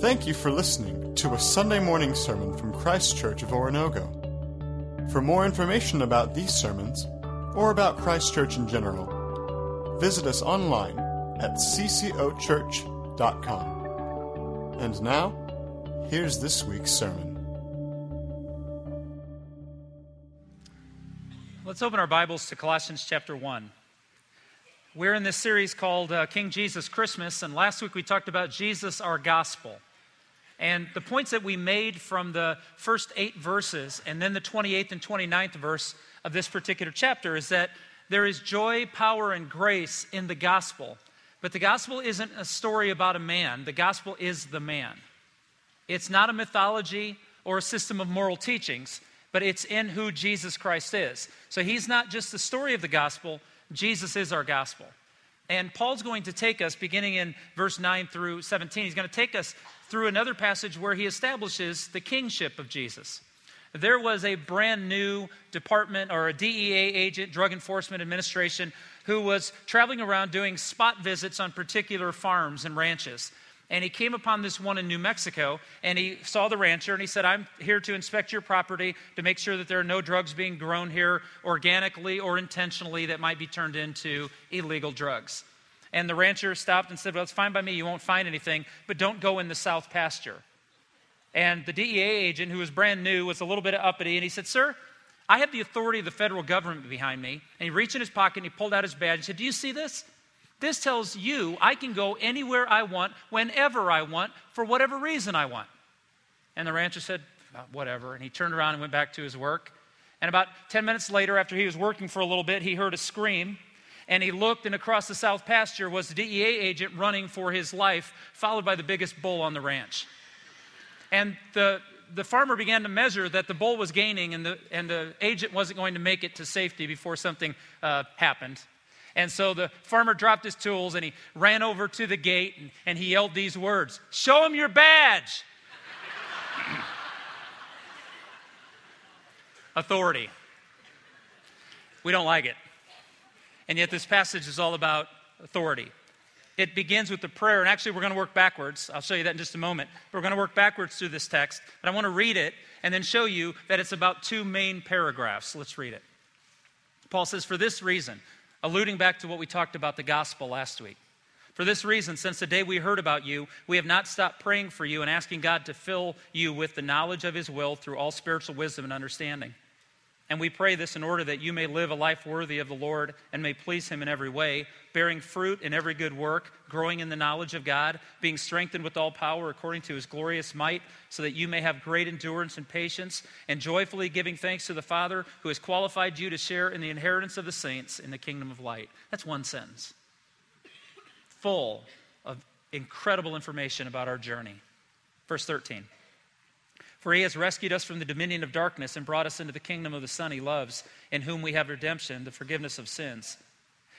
Thank you for listening to a Sunday morning sermon from Christ Church of Oronogo. For more information about these sermons, or about Christ Church in general, visit us online at ccochurch.com. And now, here's this week's sermon. Let's open our Bibles to Colossians chapter 1. We're in this series called uh, King Jesus Christmas, and last week we talked about Jesus, our gospel. And the points that we made from the first eight verses and then the 28th and 29th verse of this particular chapter is that there is joy, power, and grace in the gospel. But the gospel isn't a story about a man, the gospel is the man. It's not a mythology or a system of moral teachings, but it's in who Jesus Christ is. So he's not just the story of the gospel, Jesus is our gospel. And Paul's going to take us, beginning in verse 9 through 17, he's going to take us through another passage where he establishes the kingship of Jesus. There was a brand new department or a DEA agent, Drug Enforcement Administration, who was traveling around doing spot visits on particular farms and ranches. And he came upon this one in New Mexico and he saw the rancher and he said, I'm here to inspect your property to make sure that there are no drugs being grown here organically or intentionally that might be turned into illegal drugs. And the rancher stopped and said, Well, it's fine by me. You won't find anything, but don't go in the south pasture. And the DEA agent, who was brand new, was a little bit uppity, and he said, Sir, I have the authority of the federal government behind me. And he reached in his pocket and he pulled out his badge and said, Do you see this? This tells you I can go anywhere I want, whenever I want, for whatever reason I want. And the rancher said, Whatever. And he turned around and went back to his work. And about 10 minutes later, after he was working for a little bit, he heard a scream and he looked, and across the south pasture was the DEA agent running for his life, followed by the biggest bull on the ranch. And the, the farmer began to measure that the bull was gaining, and the, and the agent wasn't going to make it to safety before something uh, happened. And so the farmer dropped his tools and he ran over to the gate and, and he yelled these words Show him your badge! Authority. We don't like it. And yet, this passage is all about authority. It begins with the prayer, and actually, we're going to work backwards. I'll show you that in just a moment. We're going to work backwards through this text, but I want to read it and then show you that it's about two main paragraphs. Let's read it. Paul says, For this reason, alluding back to what we talked about the gospel last week. For this reason, since the day we heard about you, we have not stopped praying for you and asking God to fill you with the knowledge of His will through all spiritual wisdom and understanding and we pray this in order that you may live a life worthy of the Lord and may please Him in every way, bearing fruit in every good work, growing in the knowledge of God, being strengthened with all power according to His glorious might, so that you may have great endurance and patience, and joyfully giving thanks to the Father who has qualified you to share in the inheritance of the saints in the kingdom of light. That's one sentence. Full of incredible information about our journey. Verse 13. For he has rescued us from the dominion of darkness and brought us into the kingdom of the Son he loves, in whom we have redemption, the forgiveness of sins.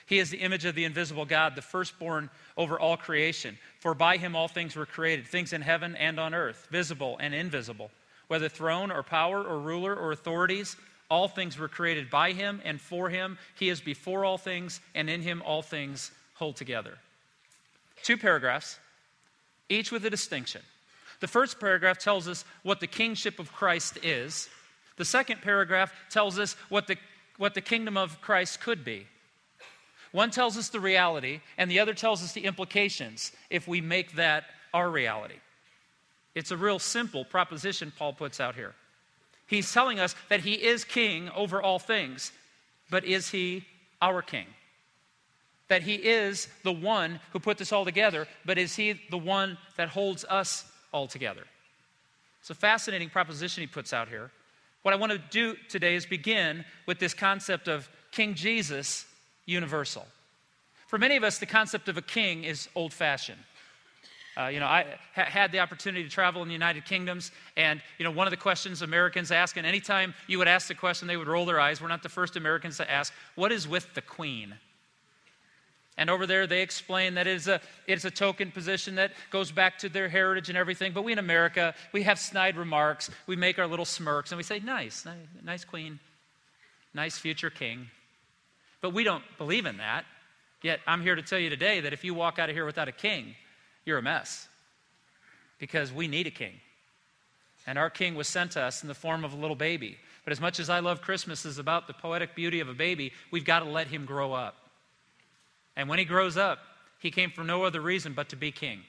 He is the image of the invisible God, the firstborn over all creation. For by him all things were created, things in heaven and on earth, visible and invisible. Whether throne or power or ruler or authorities, all things were created by him and for him. He is before all things, and in him all things hold together. Two paragraphs, each with a distinction. The first paragraph tells us what the kingship of Christ is. The second paragraph tells us what the, what the kingdom of Christ could be. One tells us the reality, and the other tells us the implications if we make that our reality. It's a real simple proposition Paul puts out here. He's telling us that he is king over all things, but is he our king? That he is the one who put this all together, but is he the one that holds us altogether. It's a fascinating proposition he puts out here. What I want to do today is begin with this concept of King Jesus universal. For many of us, the concept of a king is old fashioned. Uh, you know, I ha- had the opportunity to travel in the United Kingdoms, and you know, one of the questions Americans ask, and anytime you would ask the question, they would roll their eyes. We're not the first Americans to ask, "What is with the Queen?" And over there, they explain that it is a, it's a token position that goes back to their heritage and everything. But we in America, we have snide remarks. We make our little smirks and we say, nice, nice, nice queen, nice future king. But we don't believe in that. Yet I'm here to tell you today that if you walk out of here without a king, you're a mess. because we need a king. And our king was sent to us in the form of a little baby. But as much as I love Christmas is about the poetic beauty of a baby, we've got to let him grow up. And when he grows up, he came for no other reason but to be king.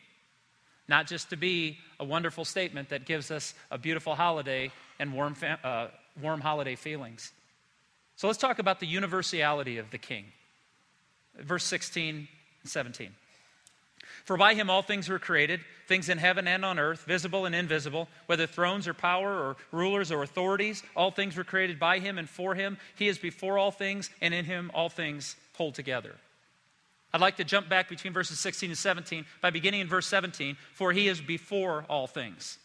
Not just to be a wonderful statement that gives us a beautiful holiday and warm, uh, warm holiday feelings. So let's talk about the universality of the king. Verse 16 and 17. For by him all things were created, things in heaven and on earth, visible and invisible, whether thrones or power or rulers or authorities, all things were created by him and for him. He is before all things, and in him all things hold together. I'd like to jump back between verses 16 and 17 by beginning in verse 17, for he is before all things.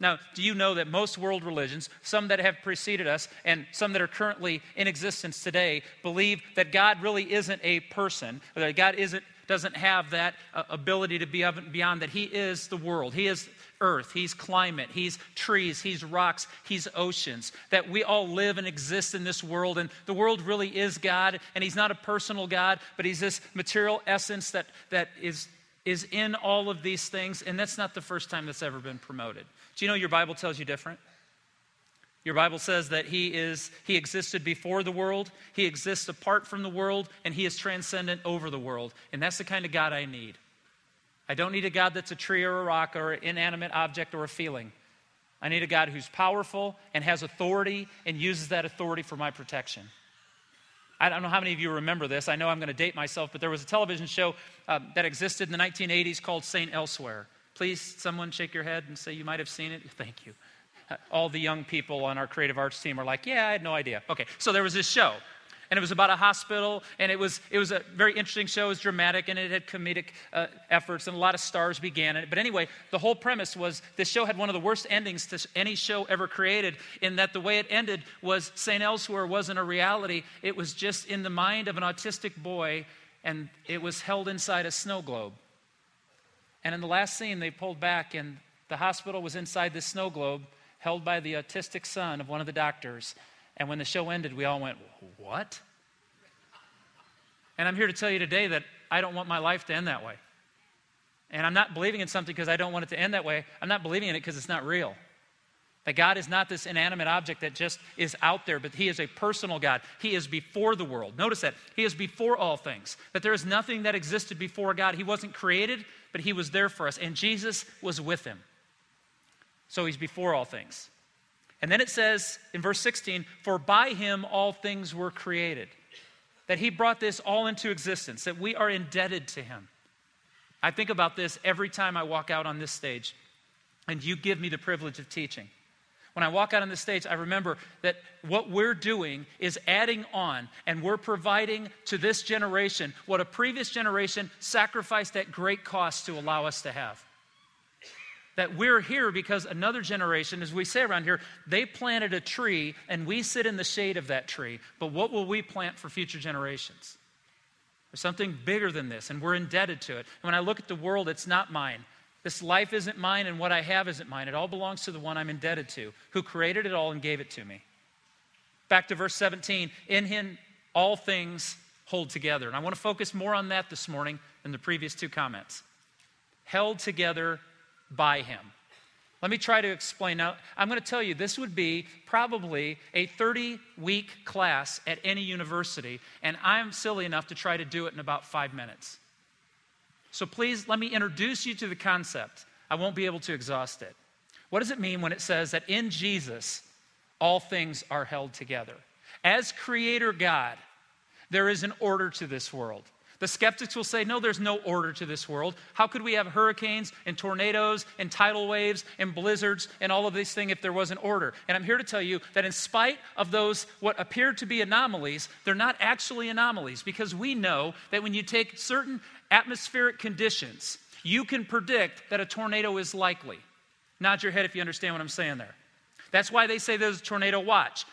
Now, do you know that most world religions, some that have preceded us and some that are currently in existence today, believe that God really isn't a person, that God isn't, doesn't have that uh, ability to be beyond, that He is the world, He is earth, He's climate, He's trees, He's rocks, He's oceans, that we all live and exist in this world, and the world really is God, and He's not a personal God, but He's this material essence that, that is, is in all of these things, and that's not the first time that's ever been promoted. Do you know your Bible tells you different? Your Bible says that he is he existed before the world, he exists apart from the world, and he is transcendent over the world. And that's the kind of God I need. I don't need a God that's a tree or a rock or an inanimate object or a feeling. I need a God who's powerful and has authority and uses that authority for my protection. I don't know how many of you remember this. I know I'm going to date myself, but there was a television show uh, that existed in the 1980s called St. Elsewhere. Please, someone shake your head and say you might have seen it. Thank you. All the young people on our creative arts team are like, yeah, I had no idea. Okay, so there was this show, and it was about a hospital, and it was, it was a very interesting show. It was dramatic, and it had comedic uh, efforts, and a lot of stars began it. But anyway, the whole premise was this show had one of the worst endings to any show ever created, in that the way it ended was St. Elsewhere wasn't a reality. It was just in the mind of an autistic boy, and it was held inside a snow globe. And in the last scene, they pulled back, and the hospital was inside this snow globe held by the autistic son of one of the doctors. And when the show ended, we all went, What? And I'm here to tell you today that I don't want my life to end that way. And I'm not believing in something because I don't want it to end that way. I'm not believing in it because it's not real. That God is not this inanimate object that just is out there, but He is a personal God. He is before the world. Notice that. He is before all things. That there is nothing that existed before God. He wasn't created, but He was there for us. And Jesus was with Him. So He's before all things. And then it says in verse 16, For by Him all things were created. That He brought this all into existence, that we are indebted to Him. I think about this every time I walk out on this stage, and you give me the privilege of teaching. When I walk out on the stage, I remember that what we're doing is adding on and we're providing to this generation what a previous generation sacrificed at great cost to allow us to have. That we're here because another generation, as we say around here, they planted a tree and we sit in the shade of that tree. But what will we plant for future generations? There's something bigger than this, and we're indebted to it. And when I look at the world, it's not mine. This life isn't mine, and what I have isn't mine. It all belongs to the one I'm indebted to, who created it all and gave it to me. Back to verse 17 In him all things hold together. And I want to focus more on that this morning than the previous two comments. Held together by him. Let me try to explain. Now, I'm going to tell you this would be probably a 30 week class at any university, and I'm silly enough to try to do it in about five minutes. So please let me introduce you to the concept. I won't be able to exhaust it. What does it mean when it says that in Jesus all things are held together? As creator God, there is an order to this world. The skeptics will say, no, there's no order to this world. How could we have hurricanes and tornadoes and tidal waves and blizzards and all of these things if there was an order? And I'm here to tell you that in spite of those, what appear to be anomalies, they're not actually anomalies because we know that when you take certain atmospheric conditions, you can predict that a tornado is likely. Nod your head if you understand what I'm saying there. That's why they say there's a tornado watch.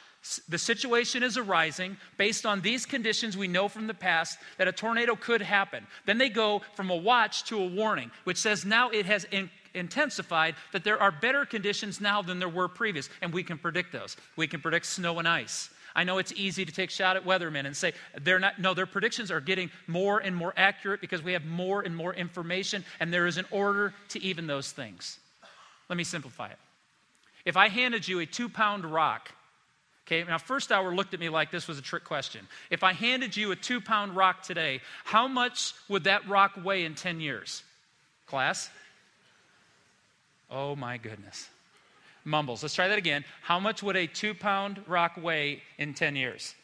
The situation is arising based on these conditions we know from the past that a tornado could happen. Then they go from a watch to a warning, which says now it has in- intensified, that there are better conditions now than there were previous, and we can predict those. We can predict snow and ice. I know it's easy to take shot at weathermen and say they're not, no, their predictions are getting more and more accurate because we have more and more information, and there is an order to even those things. Let me simplify it. If I handed you a two pound rock, okay, now first hour looked at me like this was a trick question. If I handed you a two pound rock today, how much would that rock weigh in 10 years? Class? Oh my goodness. Mumbles. Let's try that again. How much would a two pound rock weigh in 10 years?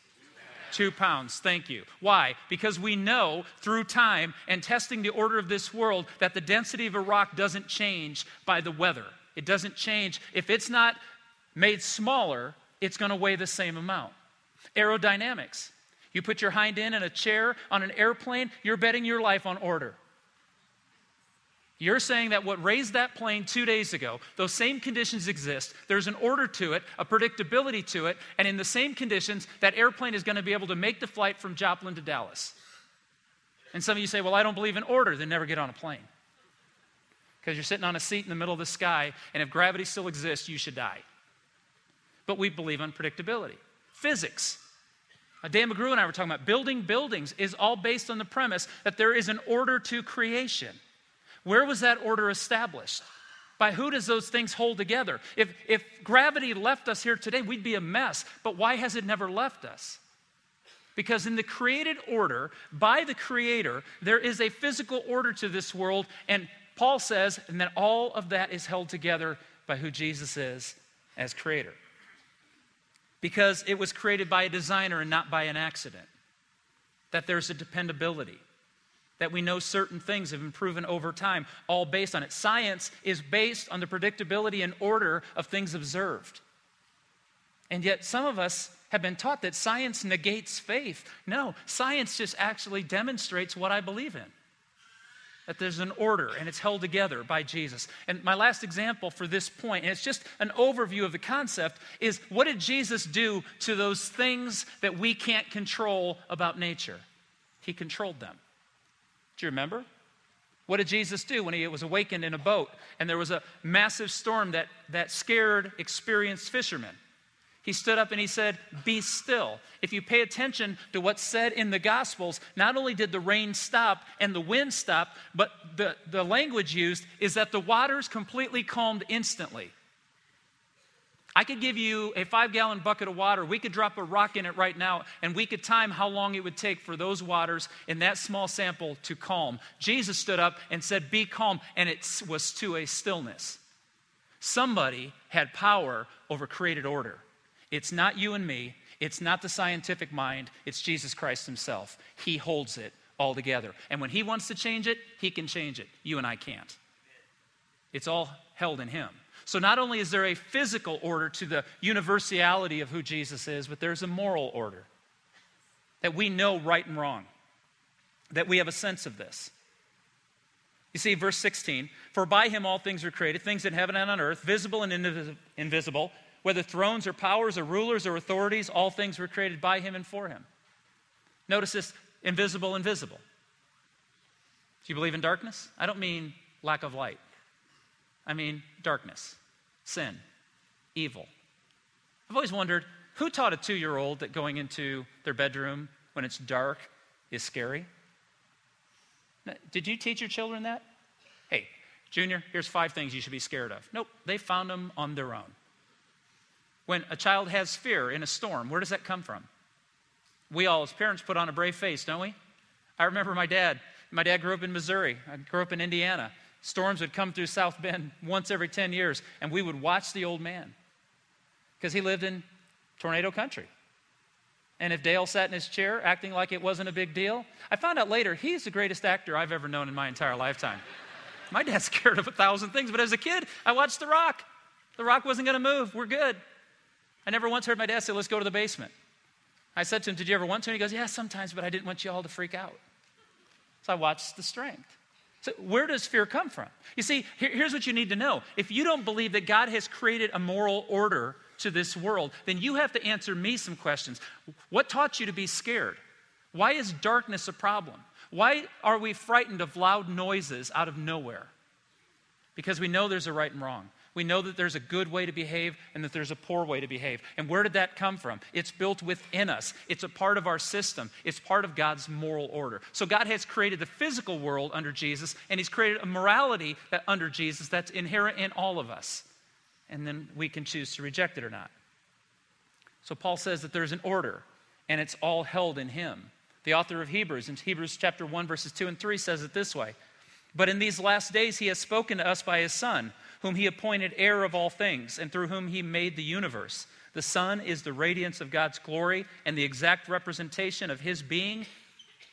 Two pounds, thank you. Why? Because we know through time and testing the order of this world that the density of a rock doesn't change by the weather. It doesn't change. If it's not made smaller, it's going to weigh the same amount. Aerodynamics. You put your hind end in a chair on an airplane, you're betting your life on order. You're saying that what raised that plane two days ago, those same conditions exist. There's an order to it, a predictability to it, and in the same conditions, that airplane is going to be able to make the flight from Joplin to Dallas. And some of you say, Well, I don't believe in order, then never get on a plane. Because you're sitting on a seat in the middle of the sky, and if gravity still exists, you should die. But we believe in predictability. Physics. Uh, Dan McGrew and I were talking about building buildings is all based on the premise that there is an order to creation. Where was that order established? By who does those things hold together? If, if gravity left us here today, we'd be a mess. But why has it never left us? Because in the created order, by the Creator, there is a physical order to this world. And Paul says, and that all of that is held together by who Jesus is as Creator. Because it was created by a designer and not by an accident. That there's a dependability that we know certain things have been proven over time, all based on it. Science is based on the predictability and order of things observed. And yet, some of us have been taught that science negates faith. No, science just actually demonstrates what I believe in that there's an order and it's held together by Jesus. And my last example for this point, and it's just an overview of the concept, is what did Jesus do to those things that we can't control about nature? He controlled them. Do you remember? What did Jesus do when he was awakened in a boat and there was a massive storm that, that scared experienced fishermen? He stood up and he said, Be still. If you pay attention to what's said in the Gospels, not only did the rain stop and the wind stop, but the, the language used is that the waters completely calmed instantly. I could give you a five gallon bucket of water. We could drop a rock in it right now, and we could time how long it would take for those waters in that small sample to calm. Jesus stood up and said, Be calm, and it was to a stillness. Somebody had power over created order. It's not you and me, it's not the scientific mind, it's Jesus Christ Himself. He holds it all together. And when He wants to change it, He can change it. You and I can't. It's all held in Him. So not only is there a physical order to the universality of who Jesus is, but there's a moral order that we know right and wrong, that we have a sense of this. You see, verse 16, for by him all things were created, things in heaven and on earth, visible and invisible, whether thrones or powers or rulers or authorities, all things were created by him and for him. Notice this invisible, invisible. Do you believe in darkness? I don't mean lack of light. I mean darkness, sin, evil. I've always wondered who taught a two year old that going into their bedroom when it's dark is scary? Did you teach your children that? Hey, Junior, here's five things you should be scared of. Nope, they found them on their own. When a child has fear in a storm, where does that come from? We all, as parents, put on a brave face, don't we? I remember my dad. My dad grew up in Missouri. I grew up in Indiana. Storms would come through South Bend once every 10 years, and we would watch the old man because he lived in tornado country. And if Dale sat in his chair acting like it wasn't a big deal, I found out later he's the greatest actor I've ever known in my entire lifetime. my dad's scared of a thousand things, but as a kid, I watched The Rock. The Rock wasn't going to move. We're good. I never once heard my dad say, Let's go to the basement. I said to him, Did you ever want to? And he goes, Yeah, sometimes, but I didn't want you all to freak out. So I watched the strength. So, where does fear come from? You see, here, here's what you need to know. If you don't believe that God has created a moral order to this world, then you have to answer me some questions. What taught you to be scared? Why is darkness a problem? Why are we frightened of loud noises out of nowhere? Because we know there's a right and wrong. We know that there's a good way to behave and that there's a poor way to behave. And where did that come from? It's built within us, it's a part of our system, it's part of God's moral order. So God has created the physical world under Jesus, and He's created a morality that, under Jesus that's inherent in all of us. And then we can choose to reject it or not. So Paul says that there's an order, and it's all held in Him. The author of Hebrews, in Hebrews chapter 1, verses 2 and 3, says it this way But in these last days, He has spoken to us by His Son whom he appointed heir of all things, and through whom he made the universe. The Son is the radiance of God's glory and the exact representation of his being,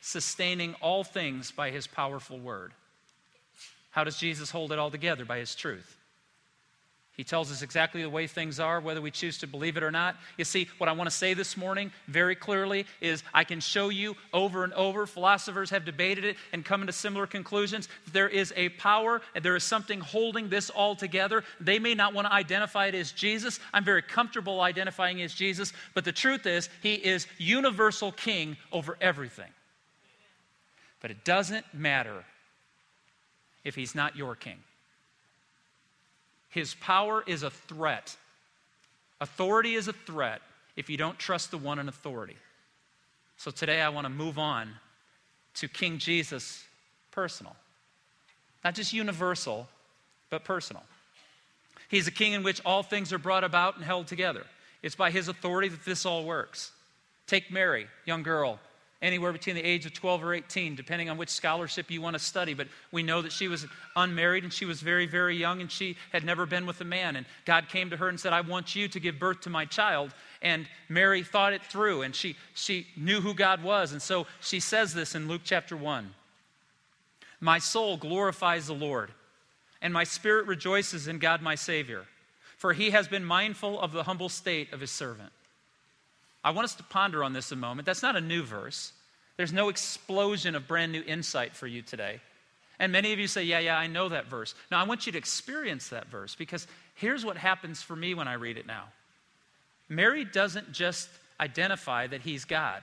sustaining all things by his powerful word. How does Jesus hold it all together? By his truth. He tells us exactly the way things are, whether we choose to believe it or not. You see, what I want to say this morning very clearly is I can show you over and over, philosophers have debated it and come to similar conclusions. There is a power and there is something holding this all together. They may not want to identify it as Jesus. I'm very comfortable identifying as Jesus, but the truth is, he is universal king over everything. But it doesn't matter if he's not your king. His power is a threat. Authority is a threat if you don't trust the one in authority. So today I want to move on to King Jesus personal. Not just universal, but personal. He's a king in which all things are brought about and held together. It's by his authority that this all works. Take Mary, young girl, anywhere between the age of 12 or 18, depending on which scholarship you want to study. But we know that she was unmarried and she was very, very young and she had never been with a man. And God came to her and said, I want you to give birth to my child. And Mary thought it through and she, she knew who God was. And so she says this in Luke chapter 1 My soul glorifies the Lord, and my spirit rejoices in God my Savior, for he has been mindful of the humble state of his servant. I want us to ponder on this a moment. That's not a new verse. There's no explosion of brand new insight for you today. And many of you say, Yeah, yeah, I know that verse. Now, I want you to experience that verse because here's what happens for me when I read it now Mary doesn't just identify that he's God.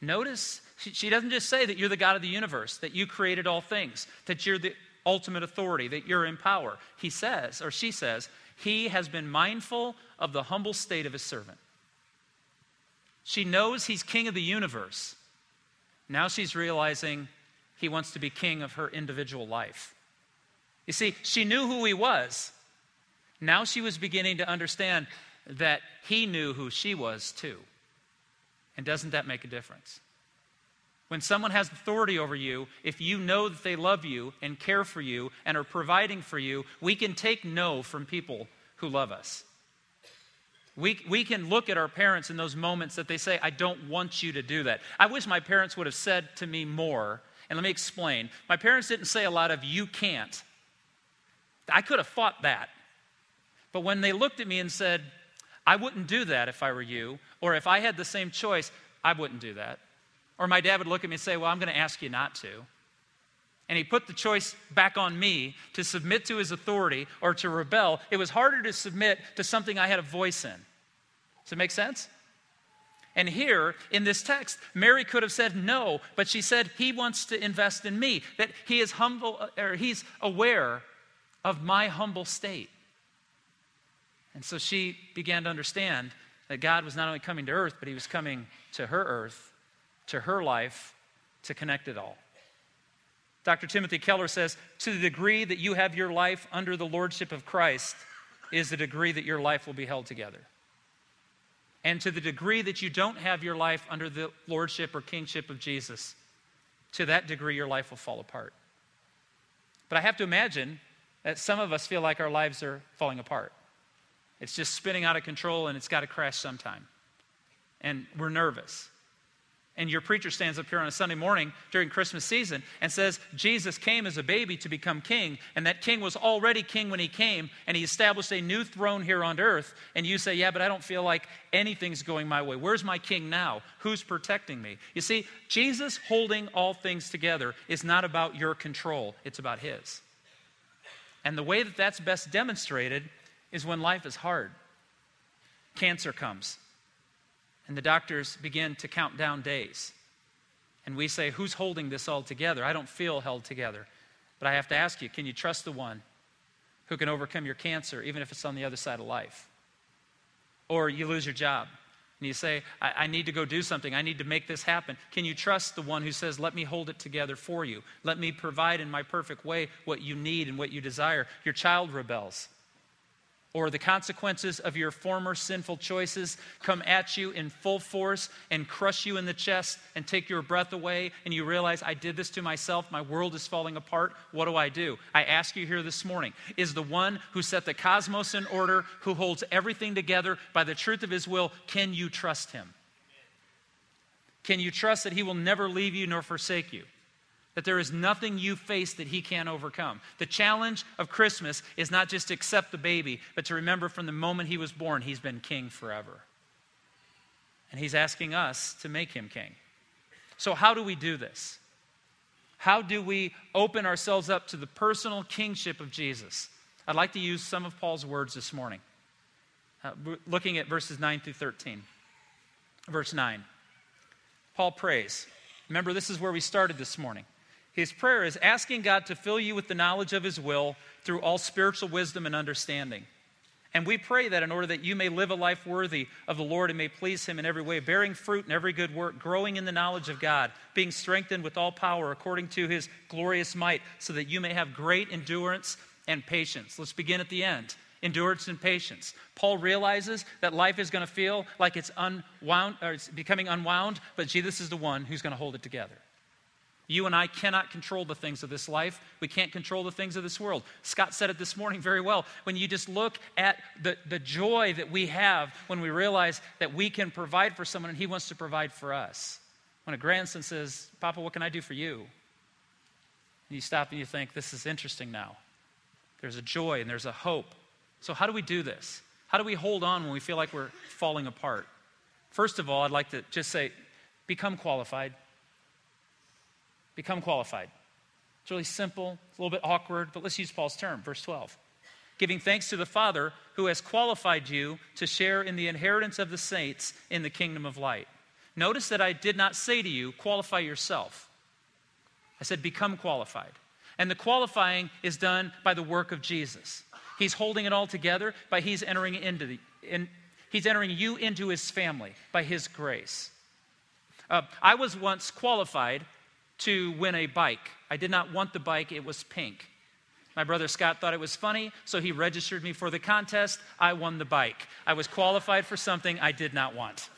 Notice, she doesn't just say that you're the God of the universe, that you created all things, that you're the ultimate authority, that you're in power. He says, or she says, He has been mindful of the humble state of His servant. She knows he's king of the universe. Now she's realizing he wants to be king of her individual life. You see, she knew who he was. Now she was beginning to understand that he knew who she was too. And doesn't that make a difference? When someone has authority over you, if you know that they love you and care for you and are providing for you, we can take no from people who love us. We, we can look at our parents in those moments that they say, I don't want you to do that. I wish my parents would have said to me more. And let me explain. My parents didn't say a lot of, you can't. I could have fought that. But when they looked at me and said, I wouldn't do that if I were you, or if I had the same choice, I wouldn't do that. Or my dad would look at me and say, Well, I'm going to ask you not to. And he put the choice back on me to submit to his authority or to rebel. It was harder to submit to something I had a voice in. Does it make sense? And here in this text, Mary could have said no, but she said he wants to invest in me, that he is humble or he's aware of my humble state. And so she began to understand that God was not only coming to earth, but he was coming to her earth, to her life, to connect it all. Dr. Timothy Keller says, To the degree that you have your life under the lordship of Christ, is the degree that your life will be held together. And to the degree that you don't have your life under the lordship or kingship of Jesus, to that degree your life will fall apart. But I have to imagine that some of us feel like our lives are falling apart. It's just spinning out of control and it's got to crash sometime. And we're nervous and your preacher stands up here on a Sunday morning during Christmas season and says Jesus came as a baby to become king, and that king was already king when he came, and he established a new throne here on earth, and you say, Yeah, but I don't feel like anything's going my way. Where's my king now? Who's protecting me? You see, Jesus holding all things together is not about your control, it's about his. And the way that that's best demonstrated is when life is hard. Cancer comes and the doctors begin to count down days. And we say, Who's holding this all together? I don't feel held together. But I have to ask you, can you trust the one who can overcome your cancer, even if it's on the other side of life. Or you lose your job and you say, I, I, need to go do something. I need to make this happen. Can you trust the one who says, Let me hold it together for you? Let me provide in my perfect way what you need and what you desire? Your child rebels or the consequences of your former sinful choices come at you in full force and crush you in the chest and take your breath away, and you realize, I did this to myself, my world is falling apart, what do I do? I ask you here this morning is the one who set the cosmos in order, who holds everything together by the truth of his will, can you trust him? Can you trust that he will never leave you nor forsake you? That there is nothing you face that he can't overcome. The challenge of Christmas is not just to accept the baby, but to remember from the moment he was born, he's been king forever. And he's asking us to make him king. So, how do we do this? How do we open ourselves up to the personal kingship of Jesus? I'd like to use some of Paul's words this morning, uh, looking at verses 9 through 13. Verse 9. Paul prays. Remember, this is where we started this morning. His prayer is asking God to fill you with the knowledge of His will through all spiritual wisdom and understanding. And we pray that in order that you may live a life worthy of the Lord and may please Him in every way, bearing fruit in every good work, growing in the knowledge of God, being strengthened with all power according to His glorious might, so that you may have great endurance and patience. Let's begin at the end endurance and patience. Paul realizes that life is going to feel like it's unwound or it's becoming unwound, but Jesus is the one who's going to hold it together. You and I cannot control the things of this life. We can't control the things of this world. Scott said it this morning very well. When you just look at the, the joy that we have when we realize that we can provide for someone and he wants to provide for us. When a grandson says, Papa, what can I do for you? And you stop and you think, this is interesting now. There's a joy and there's a hope. So, how do we do this? How do we hold on when we feel like we're falling apart? First of all, I'd like to just say, become qualified become qualified. It's really simple, it's a little bit awkward, but let's use Paul's term, verse 12. Giving thanks to the Father who has qualified you to share in the inheritance of the saints in the kingdom of light. Notice that I did not say to you, qualify yourself. I said, become qualified. And the qualifying is done by the work of Jesus. He's holding it all together by he's entering into the, in, he's entering you into his family by his grace. Uh, I was once qualified to win a bike. I did not want the bike, it was pink. My brother Scott thought it was funny, so he registered me for the contest. I won the bike. I was qualified for something I did not want.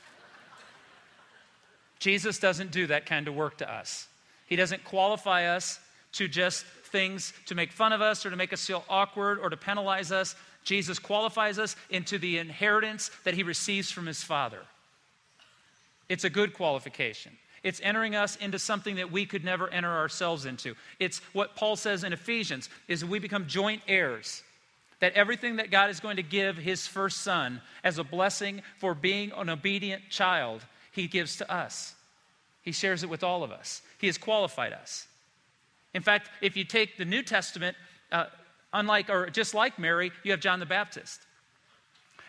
Jesus doesn't do that kind of work to us. He doesn't qualify us to just things to make fun of us or to make us feel awkward or to penalize us. Jesus qualifies us into the inheritance that he receives from his Father. It's a good qualification. It's entering us into something that we could never enter ourselves into. It's what Paul says in Ephesians is we become joint heirs. That everything that God is going to give his first son as a blessing for being an obedient child, he gives to us. He shares it with all of us. He has qualified us. In fact, if you take the New Testament, uh, unlike or just like Mary, you have John the Baptist.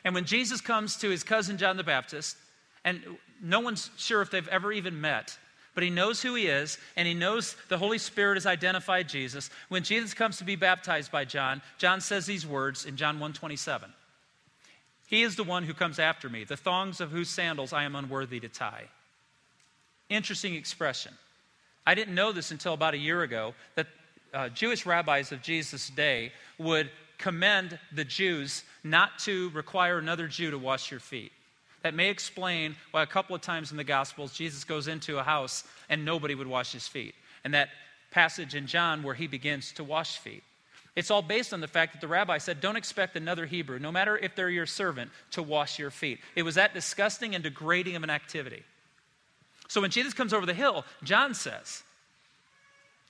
And when Jesus comes to his cousin John the Baptist, and no one's sure if they've ever even met, but he knows who he is, and he knows the Holy Spirit has identified Jesus. When Jesus comes to be baptized by John, John says these words in John 127. He is the one who comes after me, the thongs of whose sandals I am unworthy to tie. Interesting expression. I didn't know this until about a year ago that uh, Jewish rabbis of Jesus' day would commend the Jews not to require another Jew to wash your feet. That may explain why a couple of times in the Gospels Jesus goes into a house and nobody would wash his feet. And that passage in John where he begins to wash feet. It's all based on the fact that the rabbi said, Don't expect another Hebrew, no matter if they're your servant, to wash your feet. It was that disgusting and degrading of an activity. So when Jesus comes over the hill, John says,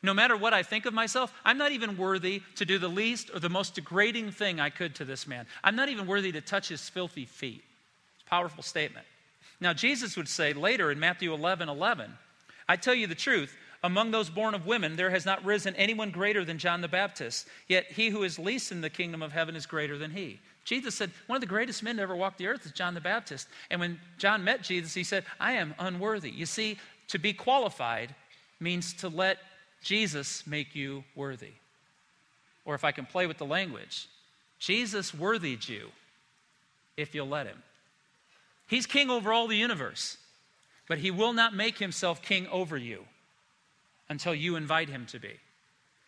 No matter what I think of myself, I'm not even worthy to do the least or the most degrading thing I could to this man. I'm not even worthy to touch his filthy feet. Powerful statement. Now, Jesus would say later in Matthew 11 11, I tell you the truth, among those born of women, there has not risen anyone greater than John the Baptist, yet he who is least in the kingdom of heaven is greater than he. Jesus said, One of the greatest men to ever walk the earth is John the Baptist. And when John met Jesus, he said, I am unworthy. You see, to be qualified means to let Jesus make you worthy. Or if I can play with the language, Jesus worthied you if you'll let him. He's king over all the universe, but he will not make himself king over you until you invite him to be,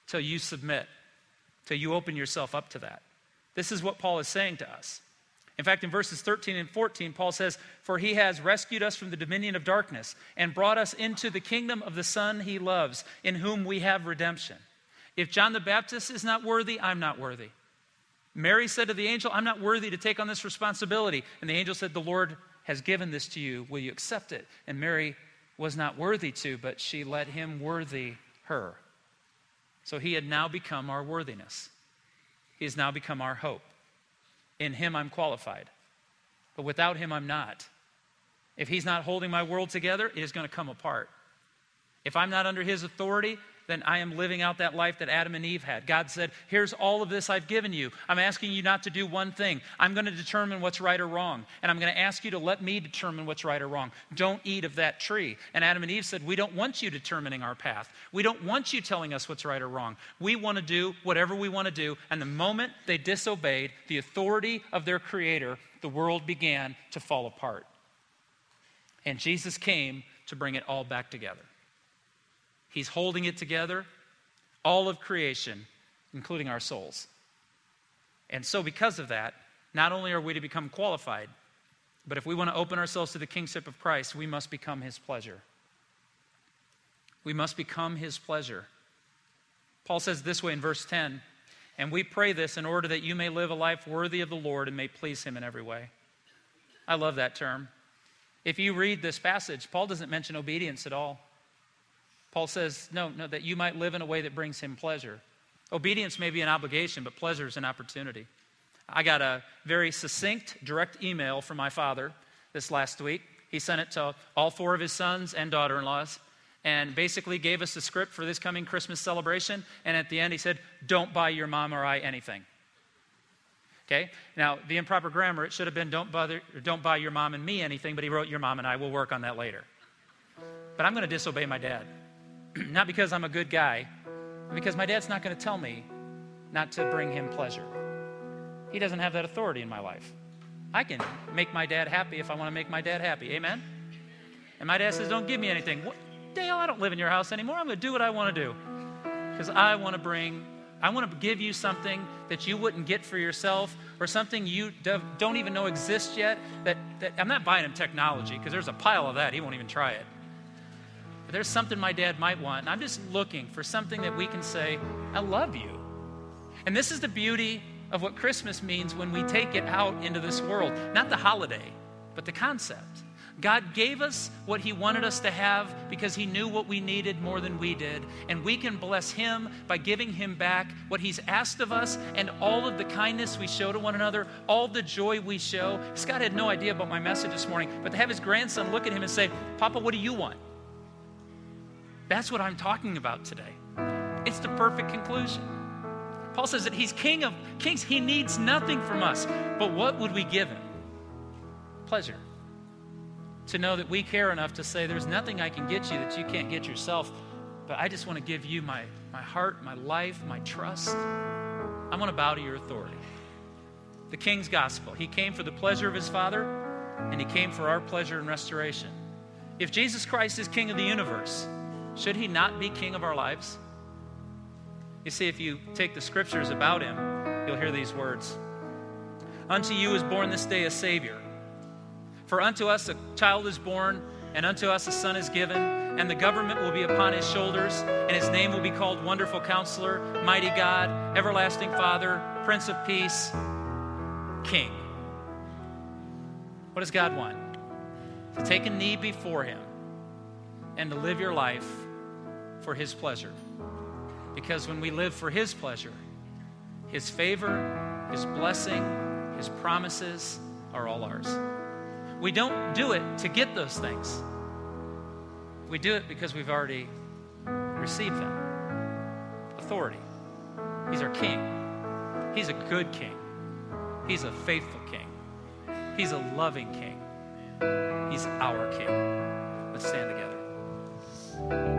till you submit, till you open yourself up to that. This is what Paul is saying to us. In fact, in verses 13 and 14, Paul says, For he has rescued us from the dominion of darkness and brought us into the kingdom of the Son he loves, in whom we have redemption. If John the Baptist is not worthy, I'm not worthy. Mary said to the angel, I'm not worthy to take on this responsibility. And the angel said, The Lord has given this to you. Will you accept it? And Mary was not worthy to, but she let him worthy her. So he had now become our worthiness. He has now become our hope. In him, I'm qualified. But without him, I'm not. If he's not holding my world together, it is going to come apart. If I'm not under his authority, then I am living out that life that Adam and Eve had. God said, Here's all of this I've given you. I'm asking you not to do one thing. I'm going to determine what's right or wrong. And I'm going to ask you to let me determine what's right or wrong. Don't eat of that tree. And Adam and Eve said, We don't want you determining our path. We don't want you telling us what's right or wrong. We want to do whatever we want to do. And the moment they disobeyed the authority of their Creator, the world began to fall apart. And Jesus came to bring it all back together. He's holding it together, all of creation, including our souls. And so, because of that, not only are we to become qualified, but if we want to open ourselves to the kingship of Christ, we must become his pleasure. We must become his pleasure. Paul says this way in verse 10 And we pray this in order that you may live a life worthy of the Lord and may please him in every way. I love that term. If you read this passage, Paul doesn't mention obedience at all. Paul says, no, no, that you might live in a way that brings him pleasure. Obedience may be an obligation, but pleasure is an opportunity. I got a very succinct, direct email from my father this last week. He sent it to all four of his sons and daughter in laws and basically gave us the script for this coming Christmas celebration. And at the end, he said, Don't buy your mom or I anything. Okay? Now, the improper grammar, it should have been, Don't, bother, don't buy your mom and me anything, but he wrote, Your mom and I will work on that later. But I'm going to disobey my dad. not because I'm a good guy, because my dad's not going to tell me not to bring him pleasure. He doesn't have that authority in my life. I can make my dad happy if I want to make my dad happy. Amen? And my dad says, Don't give me anything. What? Dale, I don't live in your house anymore. I'm going to do what I want to do. Because I want to bring, I want to give you something that you wouldn't get for yourself or something you don't even know exists yet. That, that I'm not buying him technology because there's a pile of that. He won't even try it. But there's something my dad might want. And I'm just looking for something that we can say, I love you. And this is the beauty of what Christmas means when we take it out into this world. Not the holiday, but the concept. God gave us what He wanted us to have because He knew what we needed more than we did. And we can bless Him by giving Him back what He's asked of us and all of the kindness we show to one another, all the joy we show. Scott had no idea about my message this morning, but to have his grandson look at him and say, Papa, what do you want? That's what I'm talking about today. It's the perfect conclusion. Paul says that he's king of kings. He needs nothing from us. But what would we give him? Pleasure. To know that we care enough to say, there's nothing I can get you that you can't get yourself, but I just want to give you my, my heart, my life, my trust. I want to bow to your authority. The king's gospel. He came for the pleasure of his father, and he came for our pleasure and restoration. If Jesus Christ is king of the universe, should he not be king of our lives? You see, if you take the scriptures about him, you'll hear these words Unto you is born this day a Savior. For unto us a child is born, and unto us a son is given, and the government will be upon his shoulders, and his name will be called Wonderful Counselor, Mighty God, Everlasting Father, Prince of Peace, King. What does God want? To take a knee before him and to live your life for His pleasure. Because when we live for His pleasure, His favor, His blessing, His promises are all ours. We don't do it to get those things, we do it because we've already received them. Authority. He's our King, He's a good King, He's a faithful King, He's a loving King, He's our King. Let's stand together.